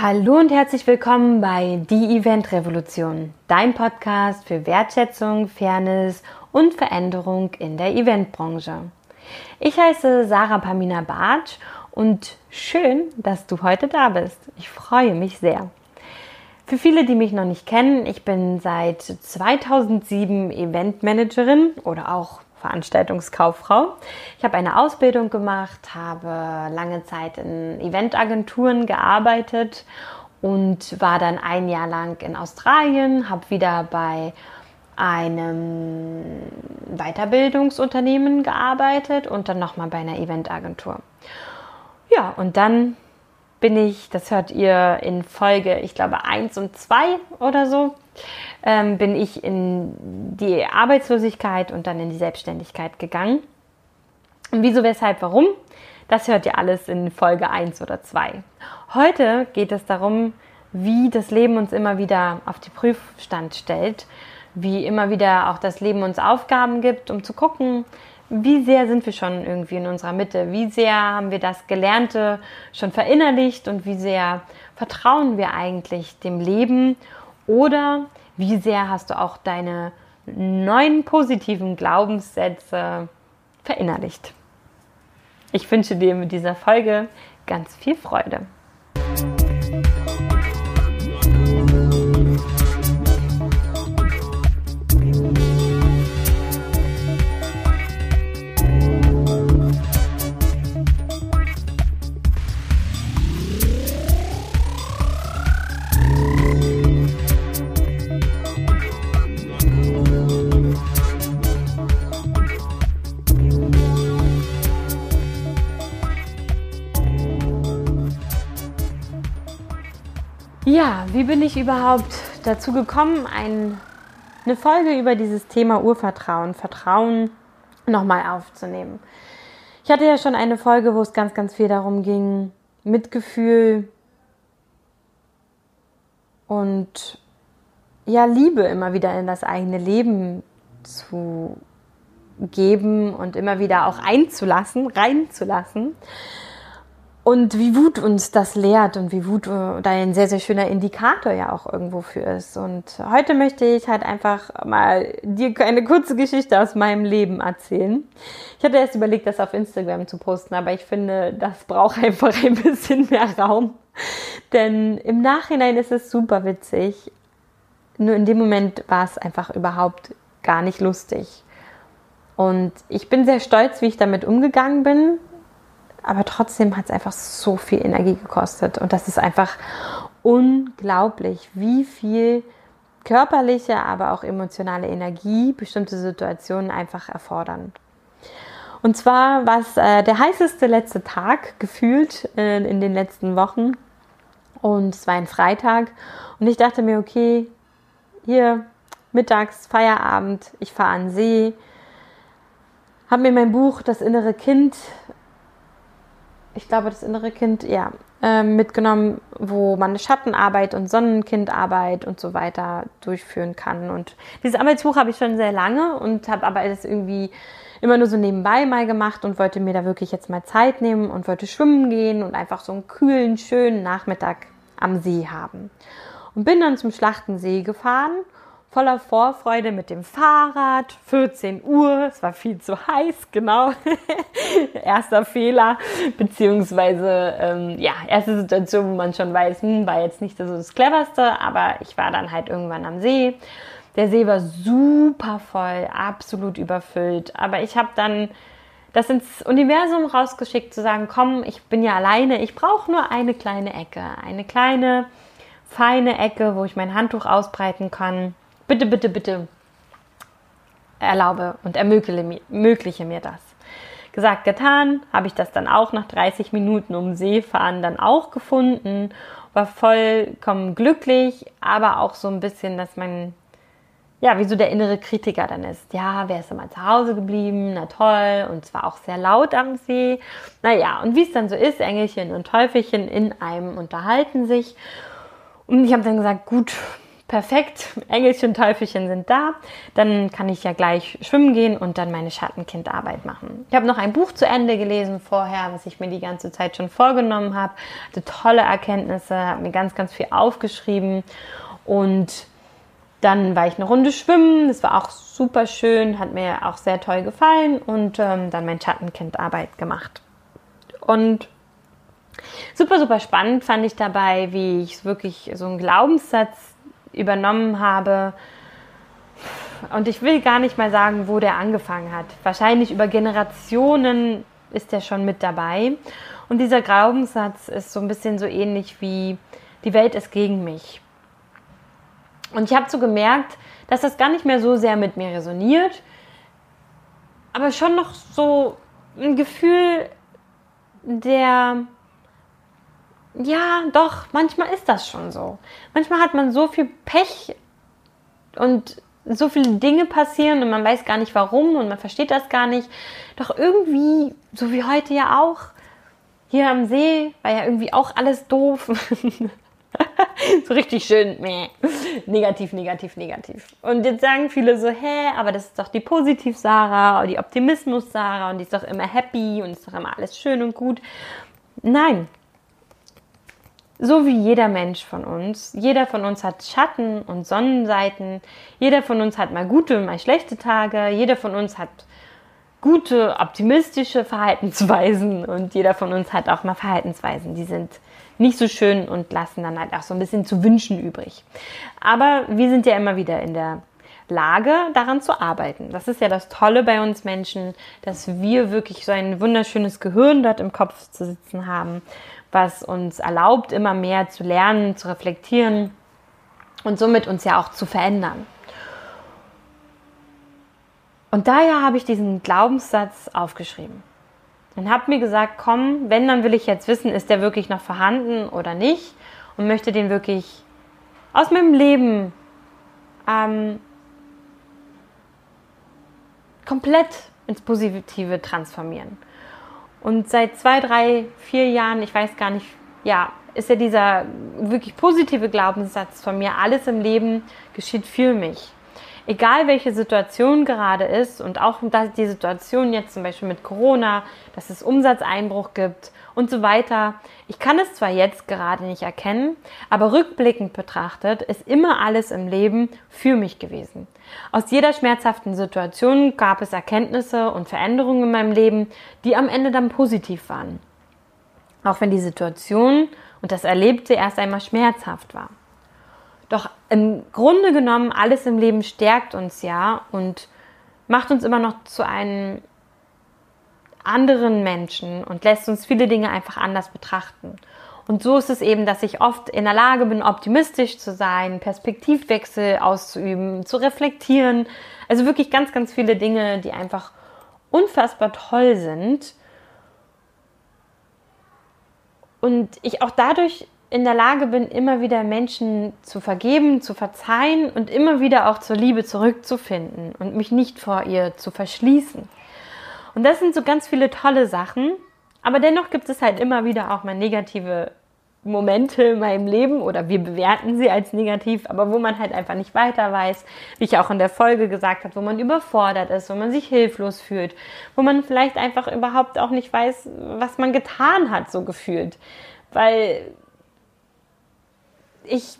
Hallo und herzlich willkommen bei Die Event Revolution, dein Podcast für Wertschätzung, Fairness und Veränderung in der Eventbranche. Ich heiße Sarah Pamina Bartsch und schön, dass du heute da bist. Ich freue mich sehr. Für viele, die mich noch nicht kennen, ich bin seit 2007 Eventmanagerin oder auch Veranstaltungskauffrau. Ich habe eine Ausbildung gemacht, habe lange Zeit in Eventagenturen gearbeitet und war dann ein Jahr lang in Australien, habe wieder bei einem Weiterbildungsunternehmen gearbeitet und dann nochmal bei einer Eventagentur. Ja, und dann bin ich, das hört ihr in Folge, ich glaube, 1 und 2 oder so, ähm, bin ich in die Arbeitslosigkeit und dann in die Selbstständigkeit gegangen. Und wieso, weshalb, warum? Das hört ihr alles in Folge 1 oder 2. Heute geht es darum, wie das Leben uns immer wieder auf die Prüfstand stellt, wie immer wieder auch das Leben uns Aufgaben gibt, um zu gucken, wie sehr sind wir schon irgendwie in unserer Mitte, wie sehr haben wir das Gelernte schon verinnerlicht und wie sehr vertrauen wir eigentlich dem Leben oder wie sehr hast du auch deine neuen positiven Glaubenssätze verinnerlicht. Ich wünsche dir mit dieser Folge ganz viel Freude. Wie bin ich überhaupt dazu gekommen, ein, eine Folge über dieses Thema Urvertrauen, Vertrauen nochmal aufzunehmen? Ich hatte ja schon eine Folge, wo es ganz, ganz viel darum ging, Mitgefühl und ja, Liebe immer wieder in das eigene Leben zu geben und immer wieder auch einzulassen, reinzulassen. Und wie Wut uns das lehrt und wie Wut äh, da ein sehr, sehr schöner Indikator ja auch irgendwo für ist. Und heute möchte ich halt einfach mal dir eine kurze Geschichte aus meinem Leben erzählen. Ich hatte erst überlegt, das auf Instagram zu posten, aber ich finde, das braucht einfach ein bisschen mehr Raum. Denn im Nachhinein ist es super witzig. Nur in dem Moment war es einfach überhaupt gar nicht lustig. Und ich bin sehr stolz, wie ich damit umgegangen bin aber trotzdem hat es einfach so viel Energie gekostet. Und das ist einfach unglaublich, wie viel körperliche, aber auch emotionale Energie bestimmte Situationen einfach erfordern. Und zwar war es äh, der heißeste letzte Tag gefühlt äh, in den letzten Wochen. Und es war ein Freitag. Und ich dachte mir, okay, hier mittags, Feierabend, ich fahre an See, habe mir mein Buch Das innere Kind ich glaube, das innere Kind, ja, äh, mitgenommen, wo man Schattenarbeit und Sonnenkindarbeit und so weiter durchführen kann. Und dieses Arbeitsbuch habe ich schon sehr lange und habe aber alles irgendwie immer nur so nebenbei mal gemacht und wollte mir da wirklich jetzt mal Zeit nehmen und wollte schwimmen gehen und einfach so einen kühlen, schönen Nachmittag am See haben. Und bin dann zum Schlachtensee gefahren voller Vorfreude mit dem Fahrrad. 14 Uhr, es war viel zu heiß, genau. Erster Fehler, beziehungsweise, ähm, ja, erste Situation, wo man schon weiß, hm, war jetzt nicht so das Cleverste, aber ich war dann halt irgendwann am See. Der See war super voll, absolut überfüllt, aber ich habe dann das ins Universum rausgeschickt, zu sagen, komm, ich bin ja alleine, ich brauche nur eine kleine Ecke, eine kleine, feine Ecke, wo ich mein Handtuch ausbreiten kann bitte, bitte, bitte erlaube und ermögliche mir das. Gesagt, getan, habe ich das dann auch nach 30 Minuten um See fahren dann auch gefunden, war vollkommen glücklich, aber auch so ein bisschen, dass man, ja, wie so der innere Kritiker dann ist. Ja, wer ist mal zu Hause geblieben? Na toll. Und zwar auch sehr laut am See. Naja, und wie es dann so ist, Engelchen und Teufelchen in einem unterhalten sich. Und ich habe dann gesagt, gut, perfekt, Engelchen, Teufelchen sind da, dann kann ich ja gleich schwimmen gehen und dann meine Schattenkindarbeit machen. Ich habe noch ein Buch zu Ende gelesen vorher, was ich mir die ganze Zeit schon vorgenommen habe, hatte tolle Erkenntnisse, habe mir ganz, ganz viel aufgeschrieben. Und dann war ich eine Runde schwimmen, das war auch super schön, hat mir auch sehr toll gefallen und ähm, dann mein Schattenkindarbeit gemacht. Und super, super spannend fand ich dabei, wie ich wirklich so einen Glaubenssatz übernommen habe. Und ich will gar nicht mal sagen, wo der angefangen hat. Wahrscheinlich über Generationen ist der schon mit dabei. Und dieser Glaubenssatz ist so ein bisschen so ähnlich wie die Welt ist gegen mich. Und ich habe so gemerkt, dass das gar nicht mehr so sehr mit mir resoniert, aber schon noch so ein Gefühl der ja, doch, manchmal ist das schon so. Manchmal hat man so viel Pech und so viele Dinge passieren und man weiß gar nicht warum und man versteht das gar nicht. Doch irgendwie, so wie heute ja auch, hier am See war ja irgendwie auch alles doof. so richtig schön, meh. negativ, negativ, negativ. Und jetzt sagen viele so, hä, aber das ist doch die Positiv-Sarah, die Optimismus-Sarah und die ist doch immer happy und ist doch immer alles schön und gut. Nein, so wie jeder Mensch von uns. Jeder von uns hat Schatten und Sonnenseiten. Jeder von uns hat mal gute mal schlechte Tage. Jeder von uns hat gute, optimistische Verhaltensweisen und jeder von uns hat auch mal Verhaltensweisen, die sind nicht so schön und lassen dann halt auch so ein bisschen zu wünschen übrig. Aber wir sind ja immer wieder in der Lage, daran zu arbeiten. Das ist ja das Tolle bei uns Menschen, dass wir wirklich so ein wunderschönes Gehirn dort im Kopf zu sitzen haben was uns erlaubt, immer mehr zu lernen, zu reflektieren und somit uns ja auch zu verändern. Und daher habe ich diesen Glaubenssatz aufgeschrieben und habe mir gesagt, komm, wenn, dann will ich jetzt wissen, ist der wirklich noch vorhanden oder nicht und möchte den wirklich aus meinem Leben ähm, komplett ins Positive transformieren. Und seit zwei, drei, vier Jahren, ich weiß gar nicht, ja, ist ja dieser wirklich positive Glaubenssatz von mir, alles im Leben geschieht für mich. Egal welche Situation gerade ist und auch die Situation jetzt zum Beispiel mit Corona, dass es Umsatzeinbruch gibt und so weiter. Ich kann es zwar jetzt gerade nicht erkennen, aber rückblickend betrachtet ist immer alles im Leben für mich gewesen. Aus jeder schmerzhaften Situation gab es Erkenntnisse und Veränderungen in meinem Leben, die am Ende dann positiv waren. Auch wenn die Situation und das Erlebte erst einmal schmerzhaft war. Doch im Grunde genommen, alles im Leben stärkt uns ja und macht uns immer noch zu einem anderen Menschen und lässt uns viele Dinge einfach anders betrachten. Und so ist es eben, dass ich oft in der Lage bin, optimistisch zu sein, Perspektivwechsel auszuüben, zu reflektieren. Also wirklich ganz, ganz viele Dinge, die einfach unfassbar toll sind. Und ich auch dadurch in der Lage bin, immer wieder Menschen zu vergeben, zu verzeihen und immer wieder auch zur Liebe zurückzufinden und mich nicht vor ihr zu verschließen. Und das sind so ganz viele tolle Sachen. Aber dennoch gibt es halt immer wieder auch mal negative Momente in meinem Leben oder wir bewerten sie als negativ, aber wo man halt einfach nicht weiter weiß, wie ich auch in der Folge gesagt habe, wo man überfordert ist, wo man sich hilflos fühlt, wo man vielleicht einfach überhaupt auch nicht weiß, was man getan hat, so gefühlt. Weil ich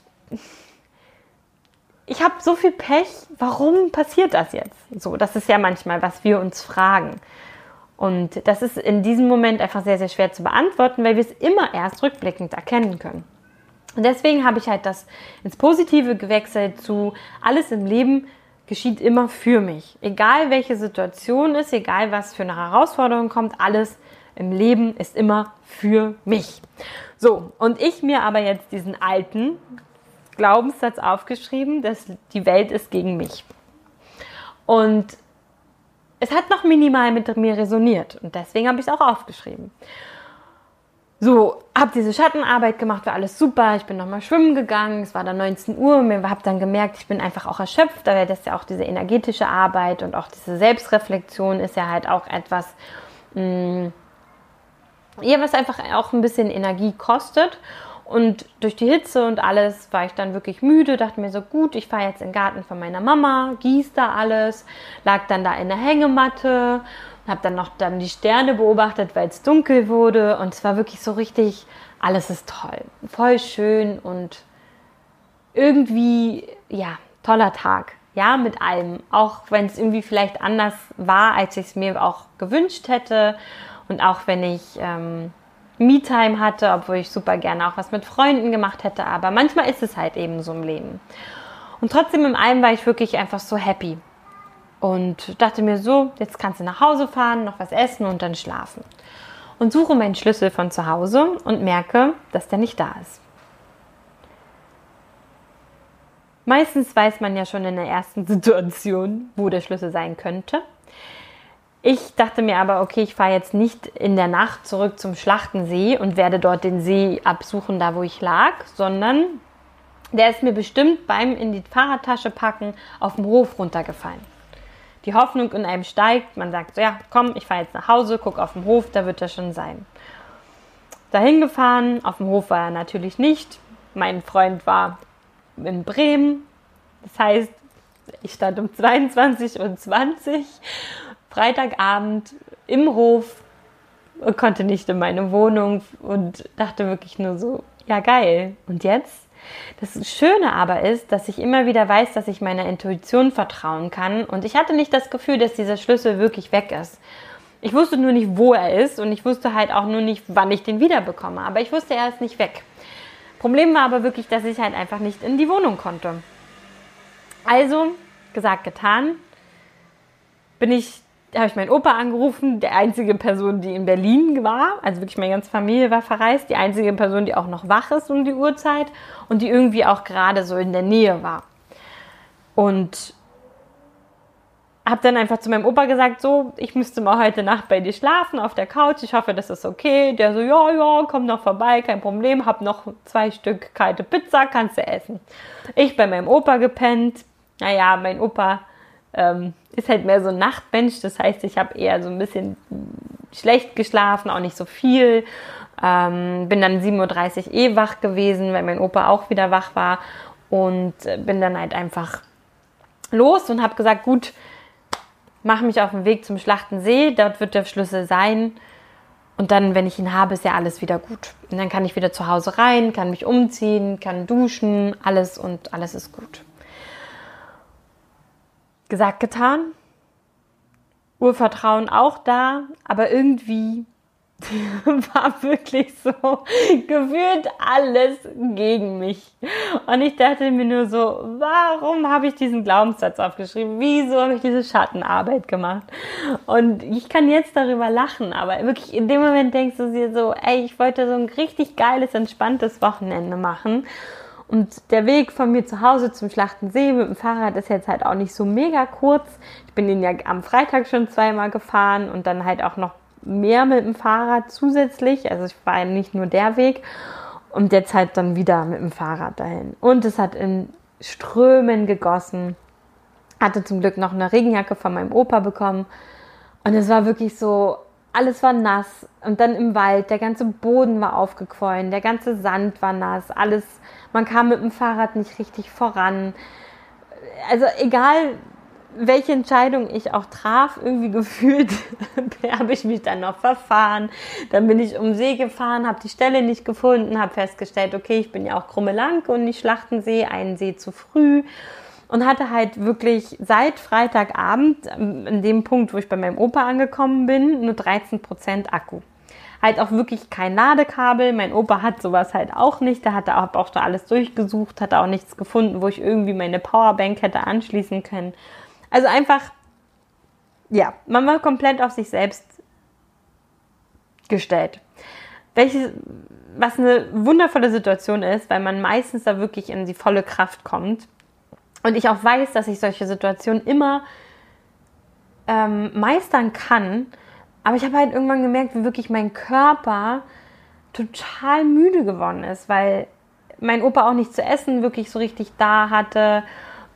ich habe so viel Pech, warum passiert das jetzt? So, das ist ja manchmal, was wir uns fragen. Und das ist in diesem Moment einfach sehr, sehr schwer zu beantworten, weil wir es immer erst rückblickend erkennen können. Und deswegen habe ich halt das ins Positive gewechselt zu alles im Leben geschieht immer für mich. Egal welche Situation ist, egal was für eine Herausforderung kommt, alles im Leben ist immer für mich. So, und ich mir aber jetzt diesen alten Glaubenssatz aufgeschrieben, dass die Welt ist gegen mich. Und es hat noch minimal mit mir resoniert und deswegen habe ich es auch aufgeschrieben. So, habe diese Schattenarbeit gemacht, war alles super. Ich bin nochmal schwimmen gegangen, es war dann 19 Uhr und habe dann gemerkt, ich bin einfach auch erschöpft, weil das ja auch diese energetische Arbeit und auch diese Selbstreflexion ist ja halt auch etwas, mh, mm, ja, was einfach auch ein bisschen Energie kostet. Und durch die Hitze und alles war ich dann wirklich müde, dachte mir so, gut, ich fahre jetzt in den Garten von meiner Mama, gieß da alles, lag dann da in der Hängematte, habe dann noch dann die Sterne beobachtet, weil es dunkel wurde und es war wirklich so richtig, alles ist toll, voll schön und irgendwie, ja, toller Tag. Ja, mit allem. Auch wenn es irgendwie vielleicht anders war, als ich es mir auch gewünscht hätte. Und auch wenn ich ähm, Me-Time hatte, obwohl ich super gerne auch was mit Freunden gemacht hätte. Aber manchmal ist es halt eben so im Leben. Und trotzdem im allem war ich wirklich einfach so happy. Und dachte mir so, jetzt kannst du nach Hause fahren, noch was essen und dann schlafen. Und suche meinen Schlüssel von zu Hause und merke, dass der nicht da ist. Meistens weiß man ja schon in der ersten Situation, wo der Schlüssel sein könnte. Ich dachte mir aber, okay, ich fahre jetzt nicht in der Nacht zurück zum Schlachtensee und werde dort den See absuchen, da wo ich lag, sondern der ist mir bestimmt beim in die Fahrradtasche packen auf dem Hof runtergefallen. Die Hoffnung in einem steigt, man sagt so, ja, komm, ich fahre jetzt nach Hause, guck auf dem Hof, da wird er schon sein. Dahin gefahren, auf dem Hof war er natürlich nicht. Mein Freund war in Bremen, das heißt, ich stand um 22.20 Uhr Freitagabend im Hof und konnte nicht in meine Wohnung und dachte wirklich nur so, ja geil. Und jetzt? Das Schöne aber ist, dass ich immer wieder weiß, dass ich meiner Intuition vertrauen kann und ich hatte nicht das Gefühl, dass dieser Schlüssel wirklich weg ist. Ich wusste nur nicht, wo er ist und ich wusste halt auch nur nicht, wann ich den wiederbekomme. Aber ich wusste, er ist nicht weg. Problem war aber wirklich, dass ich halt einfach nicht in die Wohnung konnte. Also, gesagt, getan, bin ich habe ich meinen Opa angerufen, der einzige Person, die in Berlin war, also wirklich meine ganze Familie war verreist, die einzige Person, die auch noch wach ist um die Uhrzeit und die irgendwie auch gerade so in der Nähe war. Und habe dann einfach zu meinem Opa gesagt, so, ich müsste mal heute Nacht bei dir schlafen auf der Couch. Ich hoffe, das ist okay. Der so, ja, ja, komm noch vorbei, kein Problem. Hab noch zwei Stück kalte Pizza, kannst du essen. Ich bei meinem Opa gepennt. Naja, mein Opa ähm, ist halt mehr so ein Nachtmensch. Das heißt, ich habe eher so ein bisschen schlecht geschlafen, auch nicht so viel. Ähm, bin dann 7.30 Uhr eh wach gewesen, weil mein Opa auch wieder wach war. Und äh, bin dann halt einfach los und habe gesagt, gut, mach mich auf den Weg zum Schlachtensee, dort wird der Schlüssel sein. Und dann, wenn ich ihn habe, ist ja alles wieder gut. Und dann kann ich wieder zu Hause rein, kann mich umziehen, kann duschen, alles und alles ist gut. Gesagt, getan. Urvertrauen auch da, aber irgendwie war wirklich so gefühlt alles gegen mich. Und ich dachte mir nur so, warum habe ich diesen Glaubenssatz aufgeschrieben? Wieso habe ich diese Schattenarbeit gemacht? Und ich kann jetzt darüber lachen, aber wirklich in dem Moment denkst du dir so, ey, ich wollte so ein richtig geiles, entspanntes Wochenende machen. Und der Weg von mir zu Hause zum Schlachtensee mit dem Fahrrad ist jetzt halt auch nicht so mega kurz. Ich bin den ja am Freitag schon zweimal gefahren und dann halt auch noch mehr mit dem Fahrrad zusätzlich. Also ich war ja nicht nur der Weg. Und jetzt halt dann wieder mit dem Fahrrad dahin. Und es hat in Strömen gegossen. Hatte zum Glück noch eine Regenjacke von meinem Opa bekommen. Und es war wirklich so, alles war nass. Und dann im Wald, der ganze Boden war aufgequollen, der ganze Sand war nass, alles man kam mit dem Fahrrad nicht richtig voran. Also egal, welche Entscheidung ich auch traf, irgendwie gefühlt habe ich mich dann noch verfahren. Dann bin ich um See gefahren, habe die Stelle nicht gefunden, habe festgestellt, okay, ich bin ja auch Krumme Lang und nicht Schlachtensee, einen See zu früh. Und hatte halt wirklich seit Freitagabend, ähm, in dem Punkt, wo ich bei meinem Opa angekommen bin, nur 13% Akku halt auch wirklich kein Ladekabel. Mein Opa hat sowas halt auch nicht. Da hat er auch da alles durchgesucht, hat auch nichts gefunden, wo ich irgendwie meine Powerbank hätte anschließen können. Also einfach, ja, man war komplett auf sich selbst gestellt. Welche, was eine wundervolle Situation ist, weil man meistens da wirklich in die volle Kraft kommt. Und ich auch weiß, dass ich solche Situationen immer ähm, meistern kann, aber ich habe halt irgendwann gemerkt, wie wirklich mein Körper total müde geworden ist, weil mein Opa auch nicht zu essen wirklich so richtig da hatte.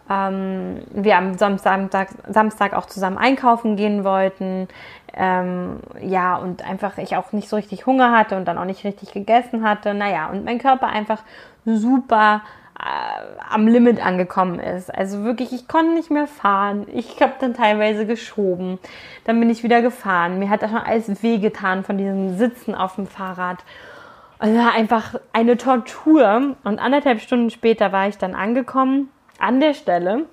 ähm, wir am Samstag, Samstag auch zusammen einkaufen gehen wollten. Ähm, ja, und einfach ich auch nicht so richtig Hunger hatte und dann auch nicht richtig gegessen hatte. Naja, und mein Körper einfach super am Limit angekommen ist. Also wirklich, ich konnte nicht mehr fahren. Ich habe dann teilweise geschoben. Dann bin ich wieder gefahren. Mir hat das schon alles wehgetan von diesem Sitzen auf dem Fahrrad. Es war einfach eine Tortur. Und anderthalb Stunden später war ich dann angekommen an der Stelle,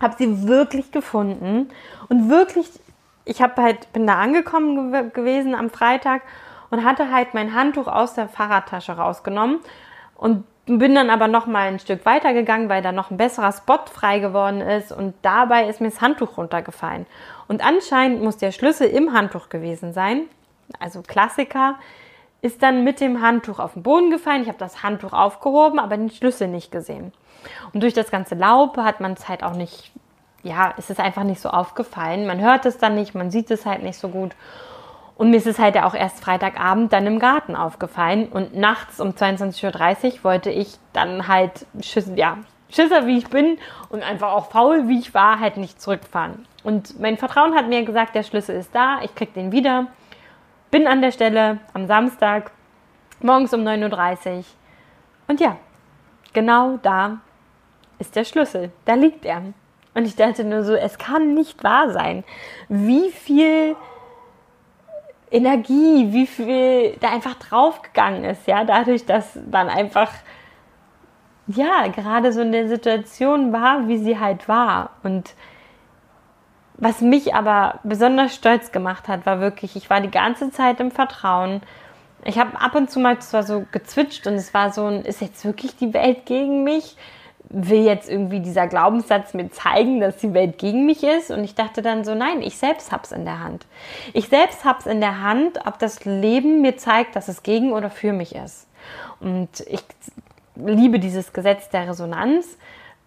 habe sie wirklich gefunden und wirklich, ich habe halt, bin da angekommen gew gewesen am Freitag und hatte halt mein Handtuch aus der Fahrradtasche rausgenommen und bin dann aber noch mal ein Stück weiter gegangen, weil da noch ein besserer Spot frei geworden ist und dabei ist mir das Handtuch runtergefallen. Und anscheinend muss der Schlüssel im Handtuch gewesen sein. Also Klassiker ist dann mit dem Handtuch auf den Boden gefallen. Ich habe das Handtuch aufgehoben, aber den Schlüssel nicht gesehen. Und durch das ganze Laub hat man es halt auch nicht, ja, es ist einfach nicht so aufgefallen. Man hört es dann nicht, man sieht es halt nicht so gut. Und mir ist es halt ja auch erst Freitagabend dann im Garten aufgefallen. Und nachts um 22.30 Uhr wollte ich dann halt, Schiss, ja, Schisser wie ich bin und einfach auch faul wie ich war, halt nicht zurückfahren. Und mein Vertrauen hat mir gesagt, der Schlüssel ist da, ich krieg den wieder. Bin an der Stelle am Samstag, morgens um 9.30 Uhr. Und ja, genau da ist der Schlüssel. Da liegt er. Und ich dachte nur so, es kann nicht wahr sein, wie viel Energie, wie viel da einfach draufgegangen ist, ja, dadurch, dass man einfach, ja, gerade so in der Situation war, wie sie halt war. Und was mich aber besonders stolz gemacht hat, war wirklich, ich war die ganze Zeit im Vertrauen. Ich habe ab und zu mal zwar so gezwitscht und es war so ein, ist jetzt wirklich die Welt gegen mich? Will jetzt irgendwie dieser Glaubenssatz mir zeigen, dass die Welt gegen mich ist. Und ich dachte dann so, nein, ich selbst hab's in der Hand. Ich selbst hab's in der Hand, ob das Leben mir zeigt, dass es gegen oder für mich ist. Und ich liebe dieses Gesetz der Resonanz,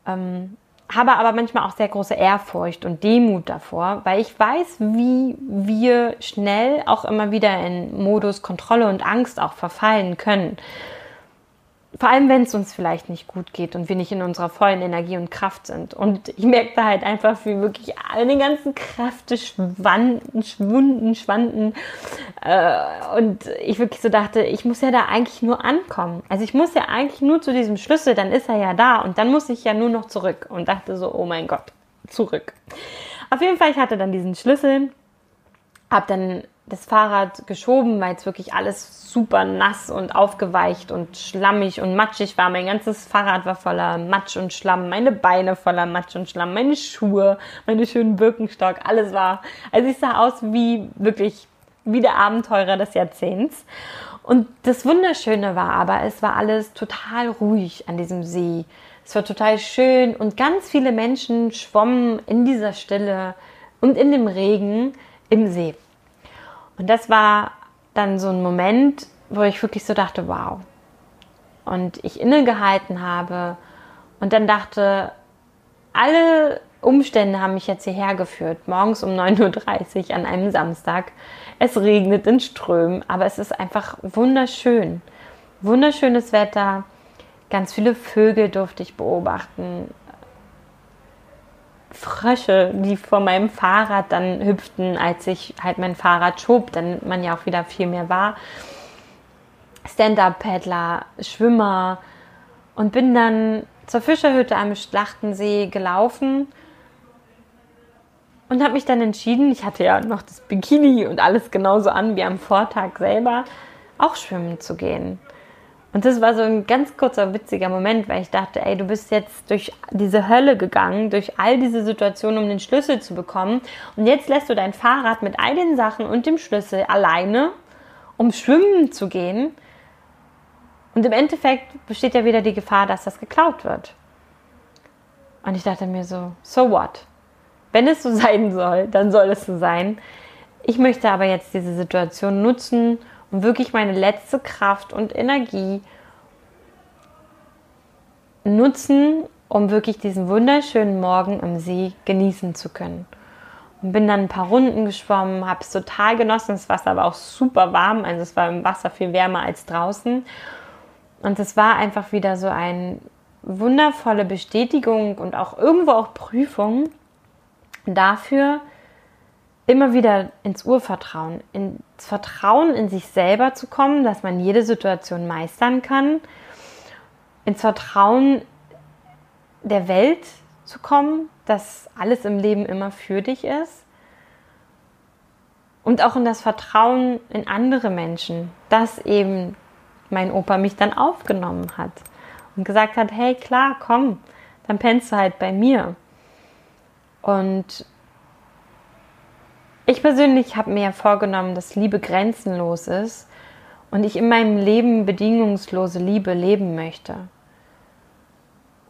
ähm, habe aber manchmal auch sehr große Ehrfurcht und Demut davor, weil ich weiß, wie wir schnell auch immer wieder in Modus Kontrolle und Angst auch verfallen können. Vor allem, wenn es uns vielleicht nicht gut geht und wir nicht in unserer vollen Energie und Kraft sind. Und ich merkte halt einfach, wie wirklich alle die ganzen Kräfte schwanden, schwunden, schwanden. Äh, und ich wirklich so dachte, ich muss ja da eigentlich nur ankommen. Also ich muss ja eigentlich nur zu diesem Schlüssel, dann ist er ja da und dann muss ich ja nur noch zurück. Und dachte so, oh mein Gott, zurück. Auf jeden Fall, ich hatte dann diesen Schlüssel, habe dann das Fahrrad geschoben, weil es wirklich alles super nass und aufgeweicht und schlammig und matschig war. Mein ganzes Fahrrad war voller Matsch und Schlamm, meine Beine voller Matsch und Schlamm, meine Schuhe, meine schönen Birkenstock, alles war. Also ich sah aus wie wirklich wie der Abenteurer des Jahrzehnts. Und das Wunderschöne war aber, es war alles total ruhig an diesem See. Es war total schön und ganz viele Menschen schwommen in dieser Stille und in dem Regen im See. Und das war dann so ein Moment, wo ich wirklich so dachte, wow. Und ich innegehalten habe und dann dachte, alle Umstände haben mich jetzt hierher geführt, morgens um 9.30 Uhr an einem Samstag. Es regnet in Strömen, aber es ist einfach wunderschön. Wunderschönes Wetter, ganz viele Vögel durfte ich beobachten. Frösche, die vor meinem Fahrrad dann hüpften, als ich halt mein Fahrrad schob, dann man ja auch wieder viel mehr war. Stand-up-Paddler, Schwimmer und bin dann zur Fischerhütte am Schlachtensee gelaufen und habe mich dann entschieden, ich hatte ja noch das Bikini und alles genauso an wie am Vortag selber, auch schwimmen zu gehen. Und das war so ein ganz kurzer, witziger Moment, weil ich dachte, ey, du bist jetzt durch diese Hölle gegangen, durch all diese Situationen, um den Schlüssel zu bekommen. Und jetzt lässt du dein Fahrrad mit all den Sachen und dem Schlüssel alleine, um schwimmen zu gehen. Und im Endeffekt besteht ja wieder die Gefahr, dass das geklaut wird. Und ich dachte mir so, so what? Wenn es so sein soll, dann soll es so sein. Ich möchte aber jetzt diese Situation nutzen, und wirklich meine letzte Kraft und Energie nutzen, um wirklich diesen wunderschönen Morgen im See genießen zu können. Und bin dann ein paar Runden geschwommen, habe es total genossen. Das Wasser war auch super warm, also es war im Wasser viel wärmer als draußen. Und es war einfach wieder so ein wundervolle Bestätigung und auch irgendwo auch Prüfung dafür, immer wieder ins Urvertrauen, ins Vertrauen in sich selber zu kommen, dass man jede Situation meistern kann, ins Vertrauen der Welt zu kommen, dass alles im Leben immer für dich ist und auch in das Vertrauen in andere Menschen, dass eben mein Opa mich dann aufgenommen hat und gesagt hat, hey klar, komm, dann pennst du halt bei mir. Und ich persönlich habe mir vorgenommen, dass Liebe grenzenlos ist und ich in meinem Leben bedingungslose Liebe leben möchte.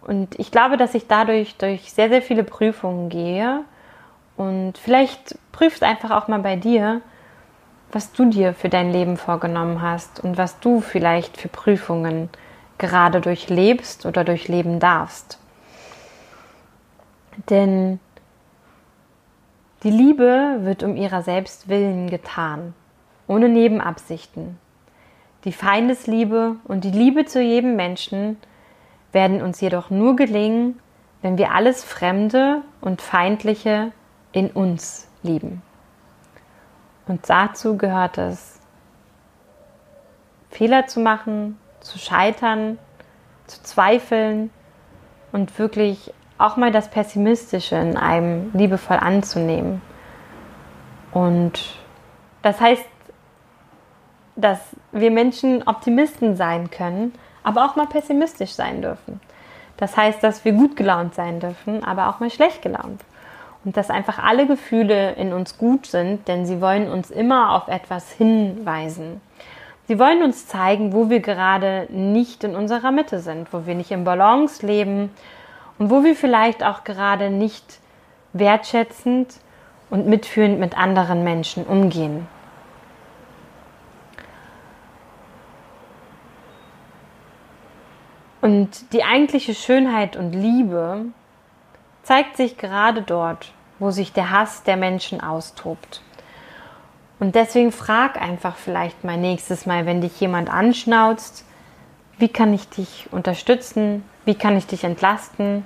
Und ich glaube, dass ich dadurch durch sehr, sehr viele Prüfungen gehe. Und vielleicht prüfst einfach auch mal bei dir, was du dir für dein Leben vorgenommen hast und was du vielleicht für Prüfungen gerade durchlebst oder durchleben darfst. Denn die Liebe wird um ihrer selbst willen getan, ohne Nebenabsichten. Die Feindesliebe und die Liebe zu jedem Menschen werden uns jedoch nur gelingen, wenn wir alles Fremde und Feindliche in uns lieben. Und dazu gehört es, Fehler zu machen, zu scheitern, zu zweifeln und wirklich auch mal das Pessimistische in einem liebevoll anzunehmen. Und das heißt, dass wir Menschen Optimisten sein können, aber auch mal pessimistisch sein dürfen. Das heißt, dass wir gut gelaunt sein dürfen, aber auch mal schlecht gelaunt. Und dass einfach alle Gefühle in uns gut sind, denn sie wollen uns immer auf etwas hinweisen. Sie wollen uns zeigen, wo wir gerade nicht in unserer Mitte sind, wo wir nicht im Balance leben und wo wir vielleicht auch gerade nicht wertschätzend und mitfühlend mit anderen Menschen umgehen. Und die eigentliche Schönheit und Liebe zeigt sich gerade dort, wo sich der Hass der Menschen austobt. Und deswegen frag einfach vielleicht mal nächstes Mal, wenn dich jemand anschnauzt, wie kann ich dich unterstützen? Wie kann ich dich entlasten?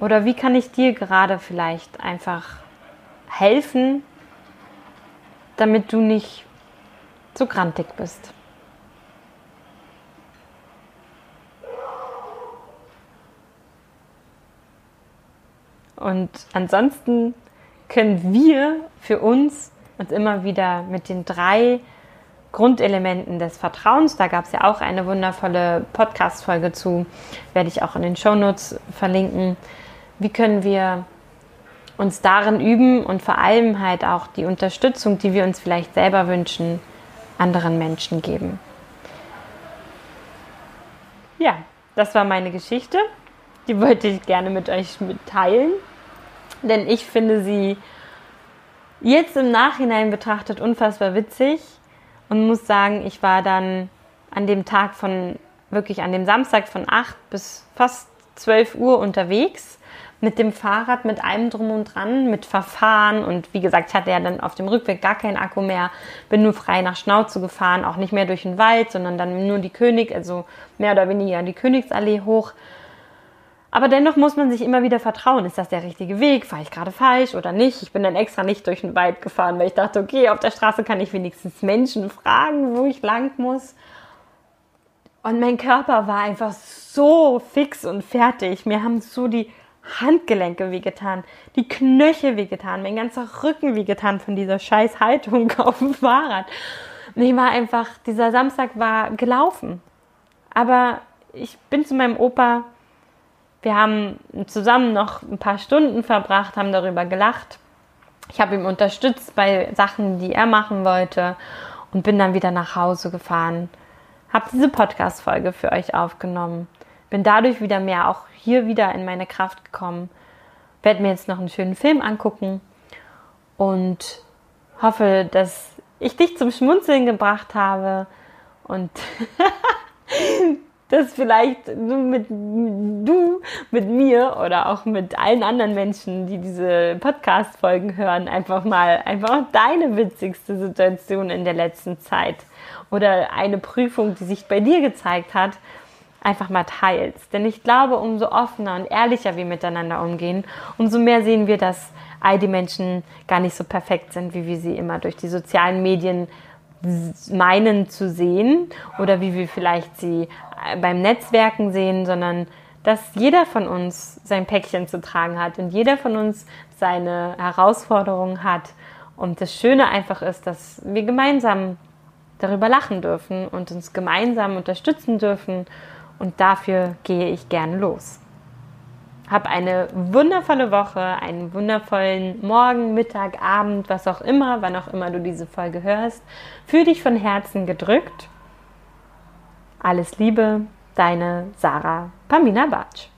Oder wie kann ich dir gerade vielleicht einfach helfen, damit du nicht zu grantig bist? Und ansonsten können wir für uns uns immer wieder mit den drei Grundelementen des Vertrauens. Da gab es ja auch eine wundervolle Podcast-Folge zu, werde ich auch in den Shownotes verlinken. Wie können wir uns darin üben und vor allem halt auch die Unterstützung, die wir uns vielleicht selber wünschen, anderen Menschen geben. Ja, das war meine Geschichte. Die wollte ich gerne mit euch mitteilen, denn ich finde sie jetzt im Nachhinein betrachtet unfassbar witzig und muss sagen, ich war dann an dem Tag von, wirklich an dem Samstag von 8 bis fast 12 Uhr unterwegs mit dem Fahrrad, mit allem drum und dran, mit Verfahren und wie gesagt, ich hatte ja dann auf dem Rückweg gar keinen Akku mehr, bin nur frei nach Schnauze gefahren, auch nicht mehr durch den Wald, sondern dann nur die König, also mehr oder weniger die Königsallee hoch. Aber dennoch muss man sich immer wieder vertrauen. Ist das der richtige Weg? Fahre ich gerade falsch oder nicht? Ich bin dann extra nicht durch den Wald gefahren, weil ich dachte, okay, auf der Straße kann ich wenigstens Menschen fragen, wo ich lang muss. Und mein Körper war einfach so fix und fertig. Mir haben so die Handgelenke wehgetan, die Knöchel wehgetan, mein ganzer Rücken wehgetan von dieser scheiß Haltung auf dem Fahrrad. Und ich war einfach, dieser Samstag war gelaufen. Aber ich bin zu meinem Opa wir haben zusammen noch ein paar Stunden verbracht, haben darüber gelacht. Ich habe ihm unterstützt bei Sachen, die er machen wollte und bin dann wieder nach Hause gefahren. Habe diese Podcast-Folge für euch aufgenommen. Bin dadurch wieder mehr auch hier wieder in meine Kraft gekommen. Werde mir jetzt noch einen schönen Film angucken und hoffe, dass ich dich zum Schmunzeln gebracht habe und dass vielleicht du mit, du mit mir oder auch mit allen anderen Menschen, die diese Podcast-Folgen hören, einfach mal einfach deine witzigste Situation in der letzten Zeit oder eine Prüfung, die sich bei dir gezeigt hat, einfach mal teilst. Denn ich glaube, umso offener und ehrlicher wir miteinander umgehen, umso mehr sehen wir, dass all die Menschen gar nicht so perfekt sind, wie wir sie immer durch die sozialen Medien meinen zu sehen oder wie wir vielleicht sie äh, beim Netzwerken sehen, sondern dass jeder von uns sein Päckchen zu tragen hat und jeder von uns seine Herausforderungen hat. Und das Schöne einfach ist, dass wir gemeinsam darüber lachen dürfen und uns gemeinsam unterstützen dürfen. Und dafür gehe ich gern los. Hab eine wundervolle Woche, einen wundervollen Morgen, Mittag, Abend, was auch immer, wann auch immer du diese Folge hörst. Fühl dich von Herzen gedrückt. Alles Liebe, deine Sarah Pamina Bartsch.